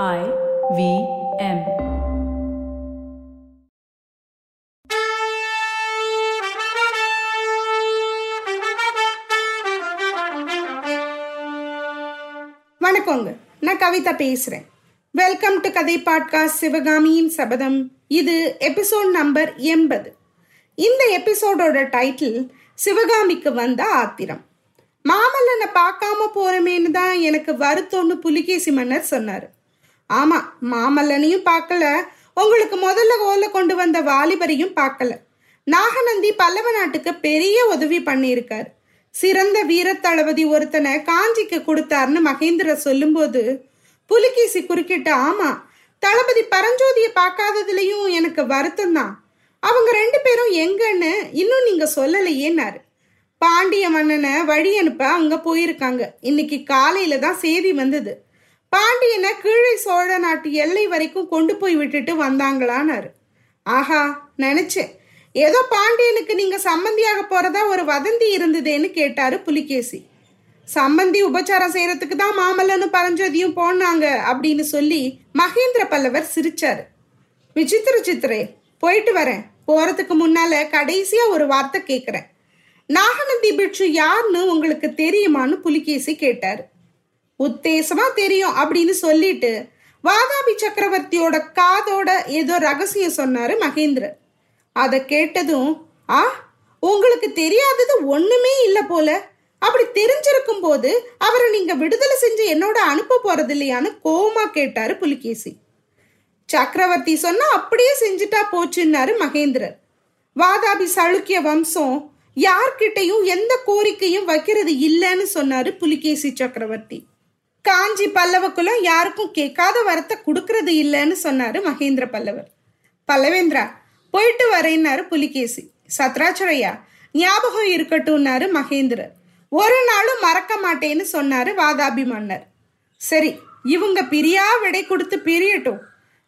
I V M. வணக்கங்க. நான் கவிதா பேசுறேன். வெல்கம் டு கதை பாட்காஸ்ட் சிவகாமியின் சபதம். இது எபிசோட் நம்பர் எண்பது. இந்த எபிசோடோட டைட்டில் சிவகாமிக்கு வந்த ஆத்திரம். மாமல்லனை பார்க்காம போறமேன்னு தான் எனக்கு வருத்தம்னு புலிகேசி மன்னர் சொன்னார். ஆமா மாமல்லனையும் பார்க்கல. உங்களுக்கு முதல்ல ஓலை கொண்டு வந்த வாலிபரையும் பார்க்கல. நாகநந்தி பல்லவ நாட்டுக்கு பெரிய உதவி பண்ணியிருக்காரு. சிறந்த வீரத்தளபதி ஒருத்தனை காஞ்சிக்கு கொடுத்தாருன்னு மகேந்திர சொல்லும்போது புலிகேசி குறுக்கிட்ட ஆமா தளபதி பரஞ்சோதியை பார்க்காததுலயும் எனக்கு வருத்தம் தான் அவங்க ரெண்டு பேரும் எங்கன்னு இன்னும் நீங்க சொல்லலையேன்னாரு. பாண்டிய மன்னனை வழி அனுப்ப அவங்க போயிருக்காங்க. இன்னைக்கு காலையில தான் செய்தி வந்தது. பாண்டியனை கீழே சோழ நாட்டு எல்லை வரைக்கும் கொண்டு போய் விட்டுட்டு வந்தாங்களான்னாரு ஆஹா நினைச்சேன். ஏதோ பாண்டியனுக்கு நீங்க சம்மந்தியாக போறதா ஒரு வதந்தி இருந்ததேன்னு கேட்டாரு புலிகேசி. சம்மந்தி உபச்சாரம் செய்யறதுக்கு தான் மாமல்லனும் பரஞ்சோதியும் போனாங்க அப்படின்னு சொல்லி மகேந்திர பல்லவர் சிரிச்சாரு. விசித்திர சித்திரே போயிட்டு வரேன். போறதுக்கு முன்னால கடைசியா ஒரு வார்த்தை கேட்கிறேன் நாகநந்தி பிட்சு யாருன்னு உங்களுக்கு தெரியுமான்னு புலிகேசி கேட்டாரு. உத்தேசமா தெரியும் அப்படின்னு சொல்லிட்டு வாதாபி சக்கரவர்த்தியோட காதோட ஏதோ ரகசியம் சொன்னாரு மகேந்திர அதை கேட்டதும் ஆ உங்களுக்கு தெரியாதது ஒண்ணுமே இல்லை போல. அப்படி தெரிஞ்சிருக்கும் போது அவரை நீங்க விடுதலை செஞ்சு என்னோட அனுப்ப போறது இல்லையான்னு கோமா கேட்டாரு புலிகேசி. சக்கரவர்த்தி சொன்னா அப்படியே செஞ்சுட்டா போச்சுன்னாரு மகேந்திரர். வாதாபி சளுக்கிய வம்சம் யார்கிட்டையும் எந்த கோரிக்கையும் வைக்கிறது இல்லைன்னு சொன்னாரு புலிகேசி சக்கரவர்த்தி. காஞ்சி பல்லவக்குலம் யாருக்கும் கேட்காத வரத்தை கொடுக்கறது இல்லைன்னு சொன்னாரு மகேந்திர பல்லவர். பல்லவேந்திரா போயிட்டு வரேன்னாரு புலிகேசி. சத்ராச்சரையா ஞாபகம் இருக்கட்டும்னாரு மகேந்திரர். ஒரு நாளும் மறக்க மாட்டேன்னு சொன்னாரு வாதாபி மன்னர் சரி இவங்க பிரியா விடை கொடுத்து பிரியட்டும்.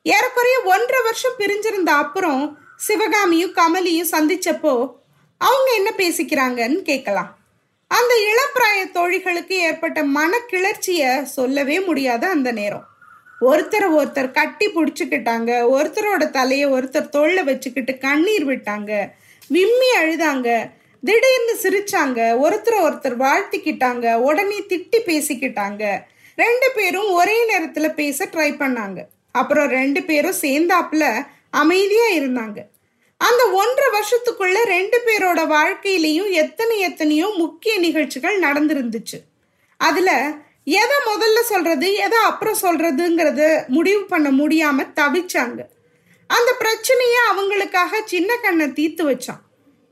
ஏறக்குறைய ஒன்றரை வருஷம் பிரிஞ்சிருந்த அப்புறம் சிவகாமியும் கமலியும் சந்திச்சப்போ அவங்க என்ன பேசிக்கிறாங்கன்னு கேட்கலாம். அந்த இளப்பிராய தோழிகளுக்கு ஏற்பட்ட மனக்கிளர்ச்சிய சொல்லவே முடியாத அந்த நேரம். ஒருத்தரை ஒருத்தர் கட்டி பிடிச்சிக்கிட்டாங்க ஒருத்தரோட தலையை ஒருத்தர் தோல்ல வச்சுக்கிட்டு கண்ணீர் விட்டாங்க விம்மி அழுதாங்க திடீர்னு சிரிச்சாங்க ஒருத்தர் ஒருத்தர் வாழ்த்திக்கிட்டாங்க உடனே திட்டி பேசிக்கிட்டாங்க. ரெண்டு பேரும் ஒரே நேரத்துல பேச ட்ரை பண்ணாங்க. அப்புறம் ரெண்டு பேரும் சேர்ந்தாப்புல அமைதியா இருந்தாங்க. அந்த ஒன்றரை வருஷத்துக்குள்ள ரெண்டு பேரோட வாழ்க்கையிலையும் எத்தனை எத்தனையோ முக்கிய நிகழ்ச்சிகள் நடந்திருந்துச்சு. அதுல எதை முதல்ல சொல்றது எதை அப்புறம் சொல்றதுங்கிறத முடிவு பண்ண முடியாம தவிச்சாங்க. அந்த பிரச்சனைய அவங்களுக்காக சின்ன கண்ணை தீர்த்து வச்சான்.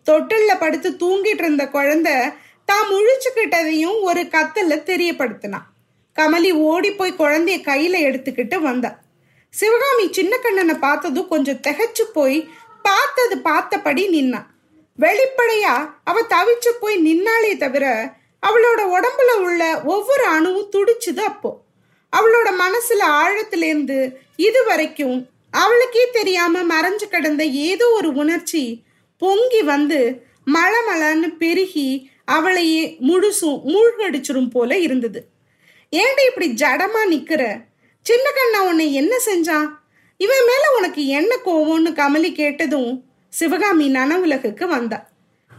தொட்டில்ல படுத்து தூங்கிட்டு இருந்த குழந்தை தான் முழிச்சுக்கிட்டதையும் ஒரு கத்தல்ல தெரியப்படுத்தினான். கமலி ஓடி போய் குழந்தைய கையில எடுத்துக்கிட்டு வந்தா. சிவகாமி சின்ன கண்ணனை பார்த்ததும் கொஞ்சம் திகச்சு போய் பார்த்தது பார்த்தபடி நின்னான் வெளிப்படையா அவ தவிச்சு போய் நின்னாலே தவிர அவளோட உடம்புல உள்ள ஒவ்வொரு அணுவும் துடிச்சுது அப்போ. அவளோட மனசுல ஆழத்திலேருந்து இது வரைக்கும் அவளுக்கே தெரியாம மறைஞ்சு கிடந்த ஏதோ ஒரு உணர்ச்சி பொங்கி வந்து மழை பெருகி அவளையே முழுசும் மூழ்கடிச்சிரும் போல இருந்தது. ஏண்டி இப்படி ஜடமா நிக்கிற? சின்ன கண்ணா உன்னை என்ன செஞ்சான்? இவன் மேல உனக்கு என்ன கோவம்னு கமலி கேட்டதும் சிவகாமி நனவுலகுக்கு வந்தா.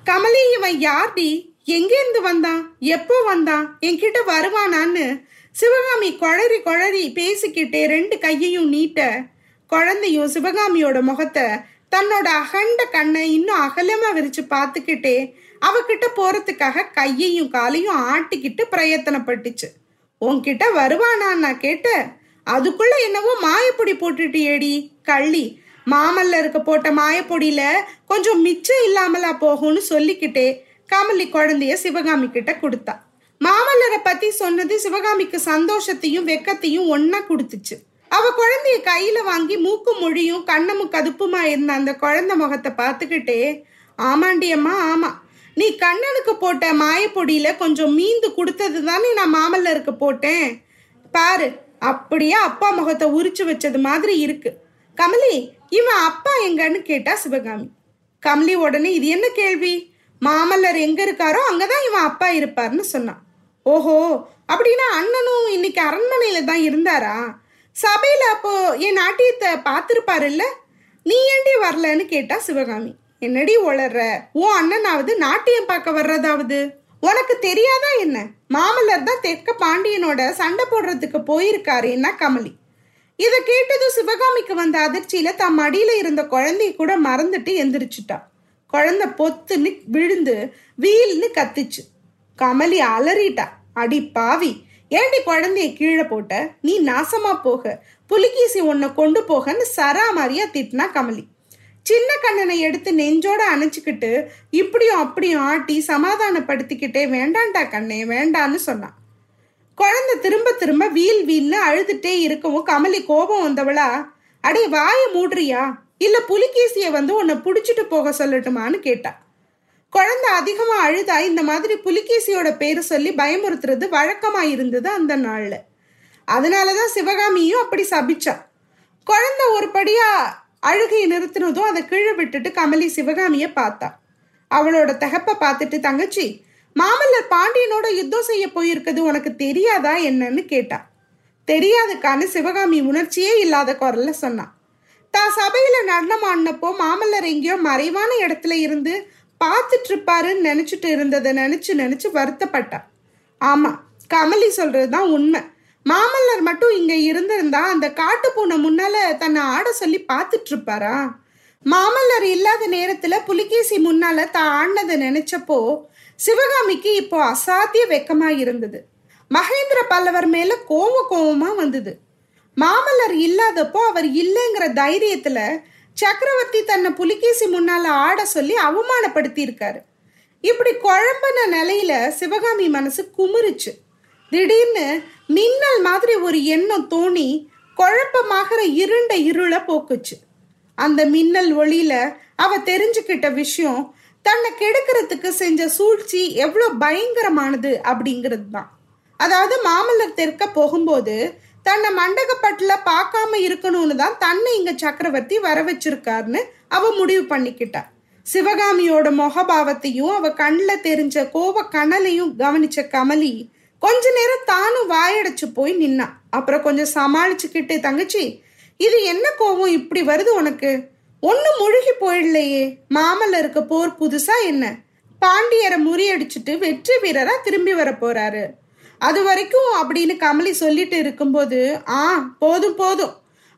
கமலி இவன் யார்டி? எங்கேருந்து வந்தான்? எப்போ வந்தான்? என்கிட்ட வருவானான்னு சிவகாமி குழறி குழறி பேசிக்கிட்டே ரெண்டு கையையும் நீட்ட குழந்தையும் சிவகாமியோட முகத்தை தன்னோட அகண்ட கண்ணை இன்னும் அகலமா விரிச்சு பார்த்துக்கிட்டே அவகிட்ட போறதுக்காக கையையும் காலையும் ஆட்டிக்கிட்டு பிரயத்தனப்பட்டுச்சு. உன்கிட்ட வருவானா நான் கேட்டேன். அதுக்குள்ள என்னவோ மாயப்பொடி போட்டுட்டு கள்ளி. மாமல்ல இருக்க போட்ட மாயப்பொடியில கொஞ்சம் மிச்சம் இல்லாமலா போகும்னு சொல்லிக்கிட்டே கமலி குழந்தைய சிவகாமி கிட்ட கொடுத்தா. மாமல்லரை பத்தி சொன்னது சிவகாமிக்கு சந்தோஷத்தையும் வெக்கத்தையும் ஒன்னா கொடுத்துச்சு. அவ குழந்தைய கையில வாங்கி மூக்கும் மொழியும் கண்ணமும் கதுப்புமா இருந்த அந்த குழந்தை முகத்தை பார்த்துக்கிட்டே ஆமாண்டியம்மா ஆமா. நீ கண்ணனுக்கு போட்ட மாயப்பொடியில கொஞ்சம் மீந்து கொடுத்தது தானே நான் மாமல்லருக்கு போட்டேன். பாரு அப்படியே அப்பா முகத்தை உரிச்சு வச்சது மாதிரி இருக்கு. கமலி இவன் அப்பா எங்கன்னு கேட்டா சிவகாமி. கமலி உடனே இது என்ன கேள்வி? மாமல்லர் எங்க இருக்காரோ அங்கதான் இவன் அப்பா இருப்பார்னு சொன்னான். ஓஹோ அப்படின்னா அண்ணனும் இன்னைக்கு அரண்மனையில தான் இருந்தாரா? சபையில அப்போ என் நாட்டியத்தை பார்த்துருப்பாரு இல்ல நீ ஏண்டி வரலன்னு கேட்டா சிவகாமி. என்னடி உளர்ற? ஓ அண்ணனாவது நாட்டியம் பார்க்க வர்றதாவது? உனக்கு தெரியாதா என்ன? மாமல்லர் தான் தெற்க பாண்டியனோட சண்டை போடுறதுக்கு போயிருக்காரு என்ன கமலி? இதை கேட்டதும் சிவகாமிக்கு வந்த அதிர்ச்சியில தம் மடியில இருந்த குழந்தைய கூட மறந்துட்டு எந்திரிச்சிட்டா. குழந்தை பொத்துன்னு விழுந்து வீல்னு கத்துச்சு. கமலி அலறிட்டா. அடி பாவி ஏண்டி குழந்தைய கீழே போட்ட? நீ நாசமா போக. புலிகீசி உன்னை கொண்டு போகன்னு சரா மாதிரியா திட்டினா கமலி. சின்ன கண்ணனை எடுத்து நெஞ்சோட அணைச்சிக்கிட்டு இப்படியும் அப்படியும் ஆட்டி சமாதானப்படுத்திக்கிட்டே வேண்டாண்டா கண்ணே வேண்டான்னு சொன்னான் குழந்தை திரும்ப திரும்ப வீல் வீல்னு அழுதுட்டே இருக்கவும் கமலி கோபம் வந்தவளா அடே வாய மூடுறியா? இல்ல புலிகேசிய வந்து உன்னை புடிச்சிட்டு போக சொல்லட்டுமான்னு கேட்டா. குழந்தை அதிகமா அழுதா இந்த மாதிரி புலிகேசியோட பேரு சொல்லி பயமுறுத்துறது வழக்கமா இருந்தது அந்த நாள்ல. அதனாலதான் சிவகாமியும் அப்படி சபிச்சா. குழந்தை ஒரு படியா அழுகையை நிறுத்தினதும் அதை கீழே விட்டுட்டு கமலி சிவகாமிய பார்த்தா. அவளோட தகப்ப பார்த்துட்டு தங்கச்சி மாமல்லர் பாண்டியனோட யுத்தம் செய்ய போயிருக்கிறது உனக்கு தெரியாதா என்னன்னு கேட்டா. தெரியாதுக்கான்னு சிவகாமி உணர்ச்சியே இல்லாத குரல்ல சொன்னான் தான் சபையில நடனம் ஆடினப்போ மாமல்லர் எங்கேயோ மறைவான இடத்துல இருந்து பார்த்துட்டு இருப்பாருன்னு நினைச்சிட்டு இருந்ததை நினைச்சு நினைச்சு வருத்தப்பட்டா. ஆமா கமலி சொல்றதுதான் உண்மை. மாமல்லர் மட்டும் இங்க இருந்திருந்தா அந்த காட்டு பூனை முன்னால தன்னை ஆட சொல்லி பார்த்துட்டு இருப்பாரா மாமல்லர் இல்லாத நேரத்துல புலிகேசி முன்னால தான் ஆடினதை நினைச்சப்போ சிவகாமிக்கு இப்போ அசாத்திய வெக்கமா இருந்தது. மகேந்திர பல்லவர் மேல கோவ கோவமா வந்தது. மாமல்லர் இல்லாதப்போ அவர் இல்லைங்கிற தைரியத்துல சக்கரவர்த்தி தன்னை புலிகேசி முன்னால ஆட சொல்லி அவமானப்படுத்தி இருக்காரு இப்படி குழம்பின நிலையில சிவகாமி மனசு குமுறுச்சு. திடீர்னு மின்னல் மாதிரி ஒரு எண்ணம் தோணி குழப்பமாகிற இருண்ட இருளை போக்குச்சு. அந்த மின்னல் ஒளியில அவ தெரிஞ்சுக்கிட்ட விஷயம் தன்னை கெடுக்கிறதுக்கு செஞ்ச சூழ்ச்சி எவ்வளோ பயங்கரமானது அப்படிங்கிறது தான் அதாவது மாமல்லர் தெற்க போகும்போது தன்னை மண்டகப்பட்டில் பார்க்காம இருக்கணும்னு தான் தன்னை இங்க சக்கரவர்த்தி வர வச்சிருக்காருன்னு அவ முடிவு பண்ணிக்கிட்டா. சிவகாமியோட முகபாவத்தையும் அவ கண்ணில் தெரிஞ்ச கோப கனலையும் கவனிச்ச கமலி கொஞ்ச நேரம் தானும் வாயடைச்சு போய் நின்னான் அப்புறம் கொஞ்சம் சமாளிச்சுக்கிட்டு தங்கச்சி இது என்ன கோபம் இப்படி வருது உனக்கு? ஒன்னும் முழுகி போயிடலையே. மாமல்லருக்கு போர் புதுசா என்ன? பாண்டியரை முறியடிச்சிட்டு வெற்றி வீரரா திரும்பி வர போறாரு. அது வரைக்கும் அப்படின்னு கமலி சொல்லிட்டு இருக்கும்போது ஆ போதும் போதும்.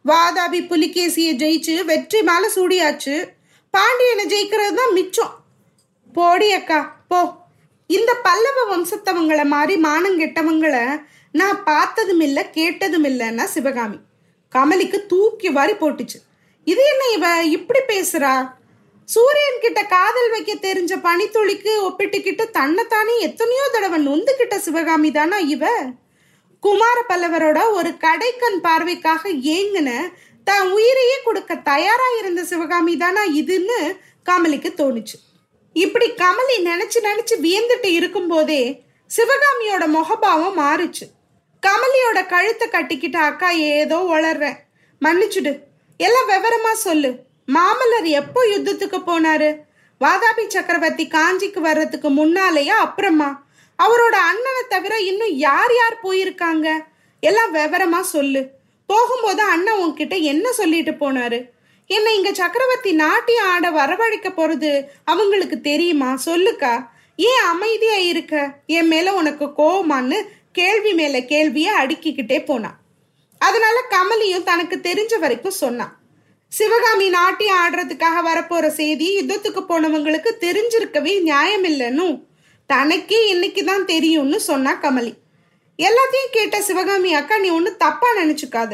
வாதாபி புலிகேசியை ஜெயிச்சு வெற்றி மேல சூடியாச்சு. பாண்டியனை ஜெயிக்கிறது தான் மிச்சம். போடி அக்கா போ. இந்த பல்லவ வம்சத்தவங்களை மாதிரி மானங்கெட்டவங்களை நான் பார்த்ததும் இல்லை கேட்டதும் இல்லைன்னா சிவகாமி. கமலிக்கு தூக்கி வாரி போட்டுச்சு. இது என்ன இவ இப்படி பேசுறா? சூரியன் கிட்ட காதல் வைக்க தெரிஞ்ச பனித்துளிக்கு ஒப்பிட்டுக்கிட்டு தன்னைத்தானே எத்தனையோ தடவை நொந்துக்கிட்ட சிவகாமி தானா இவ? குமார பல்லவரோட ஒரு கடைக்கண் பார்வைக்காக ஏங்குன தான் உயிரையே கொடுக்க தயாரா இருந்த சிவகாமி தானா இதுன்னு கமலிக்கு தோணுச்சு. இப்படி கமலி நினைச்சு நினைச்சு வியந்துட்டு இருக்கும்போதே சிவகாமியோட முகபாவம் மாறுச்சு. கமலியோட கழுத்தை கட்டிக்கிட்ட அக்கா ஏதோ உளர்ற. மன்னிச்சுடு. எல்லாம் விவரமா சொல்லு. மாமல்லர் எப்போ யுத்தத்துக்கு போனாரு? வாதாபி சக்கரவர்த்தி காஞ்சிக்கு வர்றதுக்கு முன்னாலேயா அப்புறமா? அவரோட அண்ணனை தவிர இன்னும் யார் யார் போயிருக்காங்க? எல்லாம் விவரமா சொல்லு. போகும்போது அண்ணன் உன்கிட்ட என்ன சொல்லிட்டு போனாரு? என்னை இங்க சக்கரவர்த்தி நாட்டியம் ஆட வரவழைக்க போறது அவங்களுக்கு தெரியுமா? சொல்லுக்கா. ஏன் அமைதியா இருக்க? என் மேல உனக்கு கோவமான்னு கேள்வி மேல கேள்விய அடுக்கிக்கிட்டே போனான் அதனால கமலியும் தனக்கு தெரிஞ்ச வரைக்கும் சொன்னான். சிவகாமி நாட்டியம் ஆடுறதுக்காக வரப்போற செய்தி யுத்தத்துக்கு போனவங்களுக்கு தெரிஞ்சிருக்கவே நியாயம் இல்லைன்னு தனக்கே இன்னைக்கு தான் தெரியும்னு சொன்னா கமலி. எல்லாத்தையும் கேட்ட சிவகாமி அக்கா நீ ஒன்றும் தப்பா நினைச்சுக்காத.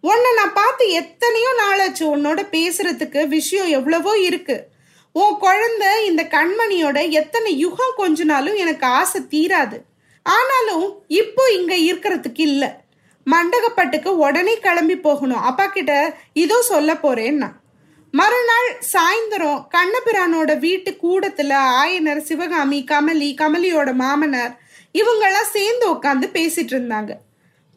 உன்னை நான் பார்த்து எத்தனையோ நாளாச்சு உன்னோட பேசுறதுக்கு விஷயம் எவ்வளவோ இருக்கு. உன் குழந்தை இந்த கண்மணியோட எத்தனை யுகம் கொஞ்ச எனக்கு ஆசை தீராது. ஆனாலும் இப்போ இங்க இருக்கிறதுக்கு இல்லை. மண்டகப்பட்டுக்கு உடனே கிளம்பி போகணும். அப்பா கிட்ட இதோ சொல்ல போறேன்னா. மறுநாள் சாயந்தரம் கண்ணபிரானோட வீட்டு கூடத்துல ஆயனர் சிவகாமி கமலி கமலியோட மாமனார் இவங்கெல்லாம் சேர்ந்து உட்காந்து பேசிட்டு இருந்தாங்க.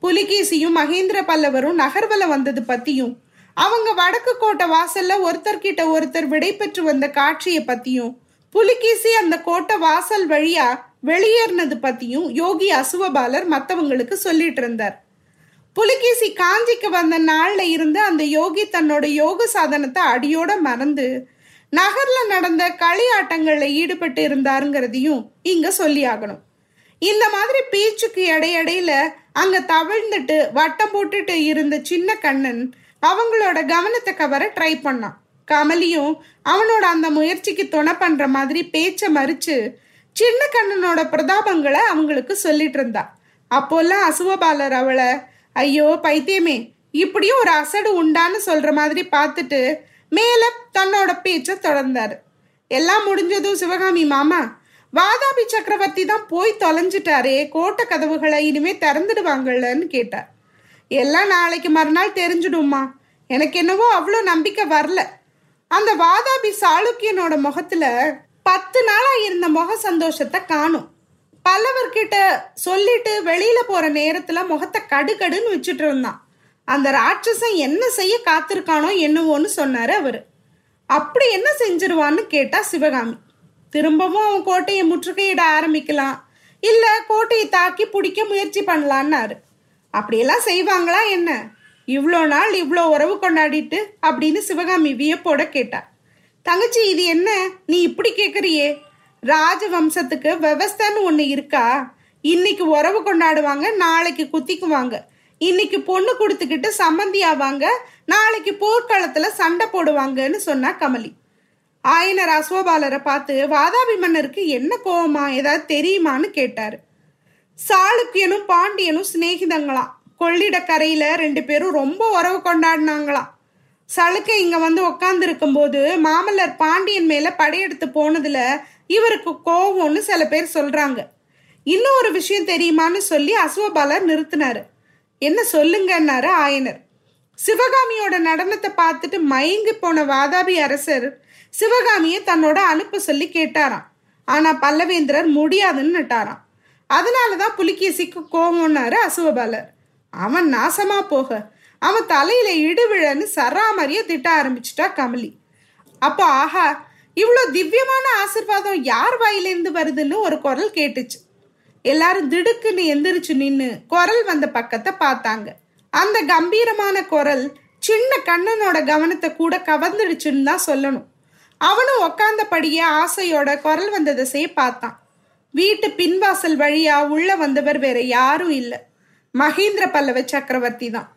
புலிகேசியும் மகேந்திர பல்லவரும் நகர்வல வந்தது பத்தியும் அவங்க வடக்கு கோட்டை வாசல்ல ஒருத்தர்கிட்ட ஒருத்தர் விடை பெற்று வந்த காட்சியை பத்தியும் புலிகேசி அந்த கோட்டை வாசல் வழியா வெளியேறினது பத்தியும் யோகி அசுவபாலர் மத்தவங்களுக்கு சொல்லிட்டு இருந்தார். புலிகேசி காஞ்சிக்கு வந்த நாள்ல இருந்து அந்த யோகி தன்னோட யோக சாதனத்தை அடியோட மறந்து நகர்ல நடந்த களியாட்டங்கள்ல ஈடுபட்டு இருந்தாருங்கிறதையும் இங்க சொல்லி ஆகணும். இந்த மாதிரி பேச்சுக்கு இடையிடையில அங்க தவிழ்ந்துட்டு வட்டம் போட்டுட்டு இருந்த சின்ன கண்ணன் அவங்களோட கவனத்தை கவர ட்ரை பண்ணான். கமலியும் அவனோட அந்த முயற்சிக்கு துணை பண்ற மாதிரி பேச்ச மறிச்சு சின்ன கண்ணனோட பிரதாபங்களை அவங்களுக்கு சொல்லிட்டு இருந்தா. அப்போல்லாம் அசுவபாலர் அவளை ஐயோ பைத்தியமே இப்படியும் ஒரு அசடு உண்டான்னு சொல்ற மாதிரி பார்த்துட்டு மேல தன்னோட பேச்ச தொடர்ந்தாரு. எல்லாம் முடிஞ்சதும் சிவகாமி மாமா வாதாபி சக்கரவர்த்தி தான் போய் தொலைஞ்சிட்டாரே கோட்டை கதவுகளை இனிமே திறந்துடுவாங்கல்லன்னு கேட்டார். எல்லாம் நாளைக்கு மறுநாள் தெரிஞ்சிடும்மா. எனக்கு என்னவோ அவ்வளோ நம்பிக்கை வரல. அந்த வாதாபி சாளுக்கியனோட முகத்துல பத்து நாளா இருந்த முக சந்தோஷத்தை காணும். பல்லவர்கிட்ட சொல்லிட்டு வெளியில போற நேரத்துல முகத்தை கடுகடுன்னு வச்சுட்டு இருந்தான். அந்த ராட்சசன் என்ன செய்ய காத்திருக்கானோ என்னவோன்னு சொன்னாரு அவரு. அப்படி என்ன செஞ்சிருவான்னு கேட்டா சிவகாமி. திரும்பவும் அவன் கோட்டையை முற்றுகையிட ஆரம்பிக்கலாம். இல்ல கோட்டையை தாக்கி பிடிக்க முயற்சி பண்ணலான்னாரு. அப்படியெல்லாம் செய்வாங்களா என்ன? இவ்வளோ நாள் இவ்வளோ உறவு கொண்டாடிட்டு அப்படின்னு சிவகாமி வியப்போட கேட்டா. தங்கச்சி இது என்ன? நீ இப்படி கேட்குறியே ராஜவம்சத்துக்கு விவஸ்தைன்னு ஒன்று இருக்கா? இன்னைக்கு உறவு கொண்டாடுவாங்க நாளைக்கு குத்திக்குவாங்க. இன்னைக்கு பொண்ணு கொடுத்துக்கிட்டு சம்மந்தி ஆவாங்க நாளைக்கு போர்க்களத்தில் சண்டை போடுவாங்கன்னு சொன்னா கமலி. ஆயனர் அஸ்வபாலரை பார்த்து வாதாபி மன்னருக்கு என்ன கோவமா? ஏதாவது தெரியுமான்னு கேட்டார். சாளுக்கியனும் பாண்டியனும் சிநேகிதங்களாம் கொள்ளிடக்கரையில ரெண்டு பேரும் ரொம்ப உறவு கொண்டாடினாங்களாம் சளுக்க இங்க வந்து உக்காந்துருக்கும் போது மாமல்லர் பாண்டியன் மேல படையெடுத்து போனதுல இவருக்கு கோவம்னு சில பேர் சொல்றாங்க. இன்னும் ஒரு விஷயம் தெரியுமான்னு சொல்லி அசுவபாலர் நிறுத்தினாரு. என்ன சொல்லுங்கன்னாரு ஆயனர். சிவகாமியோட நடனத்தை பார்த்துட்டு மயங்கி போன வாதாபி அரசர் சிவகாமியை தன்னோட அனுப்ப சொல்லி கேட்டாராம். ஆனா பல்லவேந்திரர் முடியாதுன்னு நட்டாராம். அதனாலதான் புலிகேசிக்கு கோவம்னாரு அசுவபாலர். அவன் நாசமா போக அவன் தலையில இடுவிழன்னு சராமரியா திட்ட ஆரம்பிச்சிட்டா கமலி. அப்போ ஆஹா இவ்வளோ திவ்யமான ஆசிர்வாதம் யார் வாயிலிருந்து வருதுன்னு ஒரு குரல் கேட்டுச்சு. எல்லாரும் திடுக்குன்னு எந்திரிச்சு நின்று குரல் வந்த பக்கத்தை பார்த்தாங்க. அந்த கம்பீரமான குரல் சின்ன கண்ணனோட கவனத்தை கூட கவர்ந்துடுச்சுன்னு தான் சொல்லணும். அவனும் உக்காந்தபடியே ஆசையோட குரல் வந்த திசையை பார்த்தான். வீட்டு பின்வாசல் வழியா உள்ள வந்தவர் வேற யாரும் இல்லை. மகேந்திர பல்லவ சக்கரவர்த்தி தான்.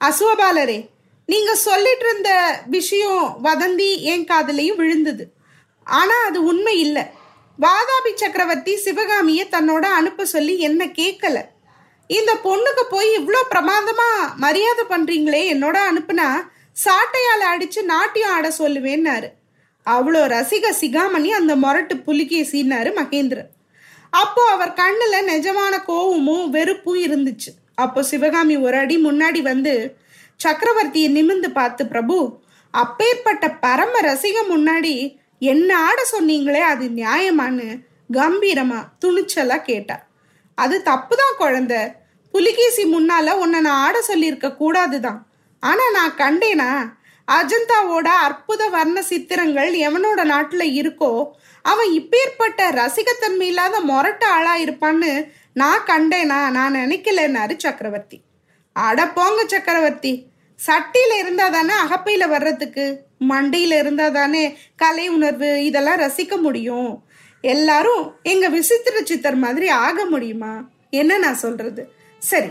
அசுவபாலரே நீங்க சொல்லிட்டு இருந்த விஷயம் வதந்தி என் காதலையும் விழுந்தது. ஆனா அது உண்மை இல்லை. வாதாபி சக்கரவர்த்தி சிவகாமியை தன்னோட அனுப்ப சொல்லி என்ன கேட்கல இந்த பொண்ணுக்கு போய் இவ்வளோ பிரமாதமா மரியாதை பண்றீங்களே என்னோட அனுப்புனா சாட்டையால அடிச்சு நாட்டியம் ஆட சொல்லுவேன்னாரு. அவ்வளோ ரசிக சிகாமணி அந்த முரட்டு சீனாரு மகேந்திரன். அப்போ அவர் கண்ணுல நிஜமான கோவமும் வெறுப்பும் இருந்துச்சு. அப்போ சிவகாமி ஒரு அடி முன்னாடி வந்து சக்கரவர்த்தியை நிமிந்து பார்த்து பிரபு அப்பேற்பட்ட பரம ரசிகம் முன்னாடி என்ன ஆட சொன்னீங்களே? அது நியாயமான்னு கம்பீரமா துணிச்சலா கேட்டா. அது தப்புதான் குழந்த. புலிகேசி முன்னால உன்னை நான் ஆட சொல்லியிருக்க கூடாதுதான். ஆனா நான் கண்டேனா? அஜந்தாவோட அற்புத வர்ண சித்திரங்கள் எவனோட நாட்டுல இருக்கோ அவன் இப்பேற்பட்ட ரசிகத்தன்மை இல்லாத மொரட்ட ஆளா இருப்பான்னு நான் கண்டேனா நான் நினைக்கலன்னாரு சக்கரவர்த்தி. அட போங்க சக்கரவர்த்தி. சட்டியில இருந்தா தானே அகப்பையில வர்றதுக்கு மண்டையில இருந்தா தானே கலை உணர்வு இதெல்லாம் ரசிக்க முடியும். எல்லாரும் எங்க விசித்திர சித்தர் மாதிரி ஆக முடியுமா? என்ன நான் சொல்றது? சரி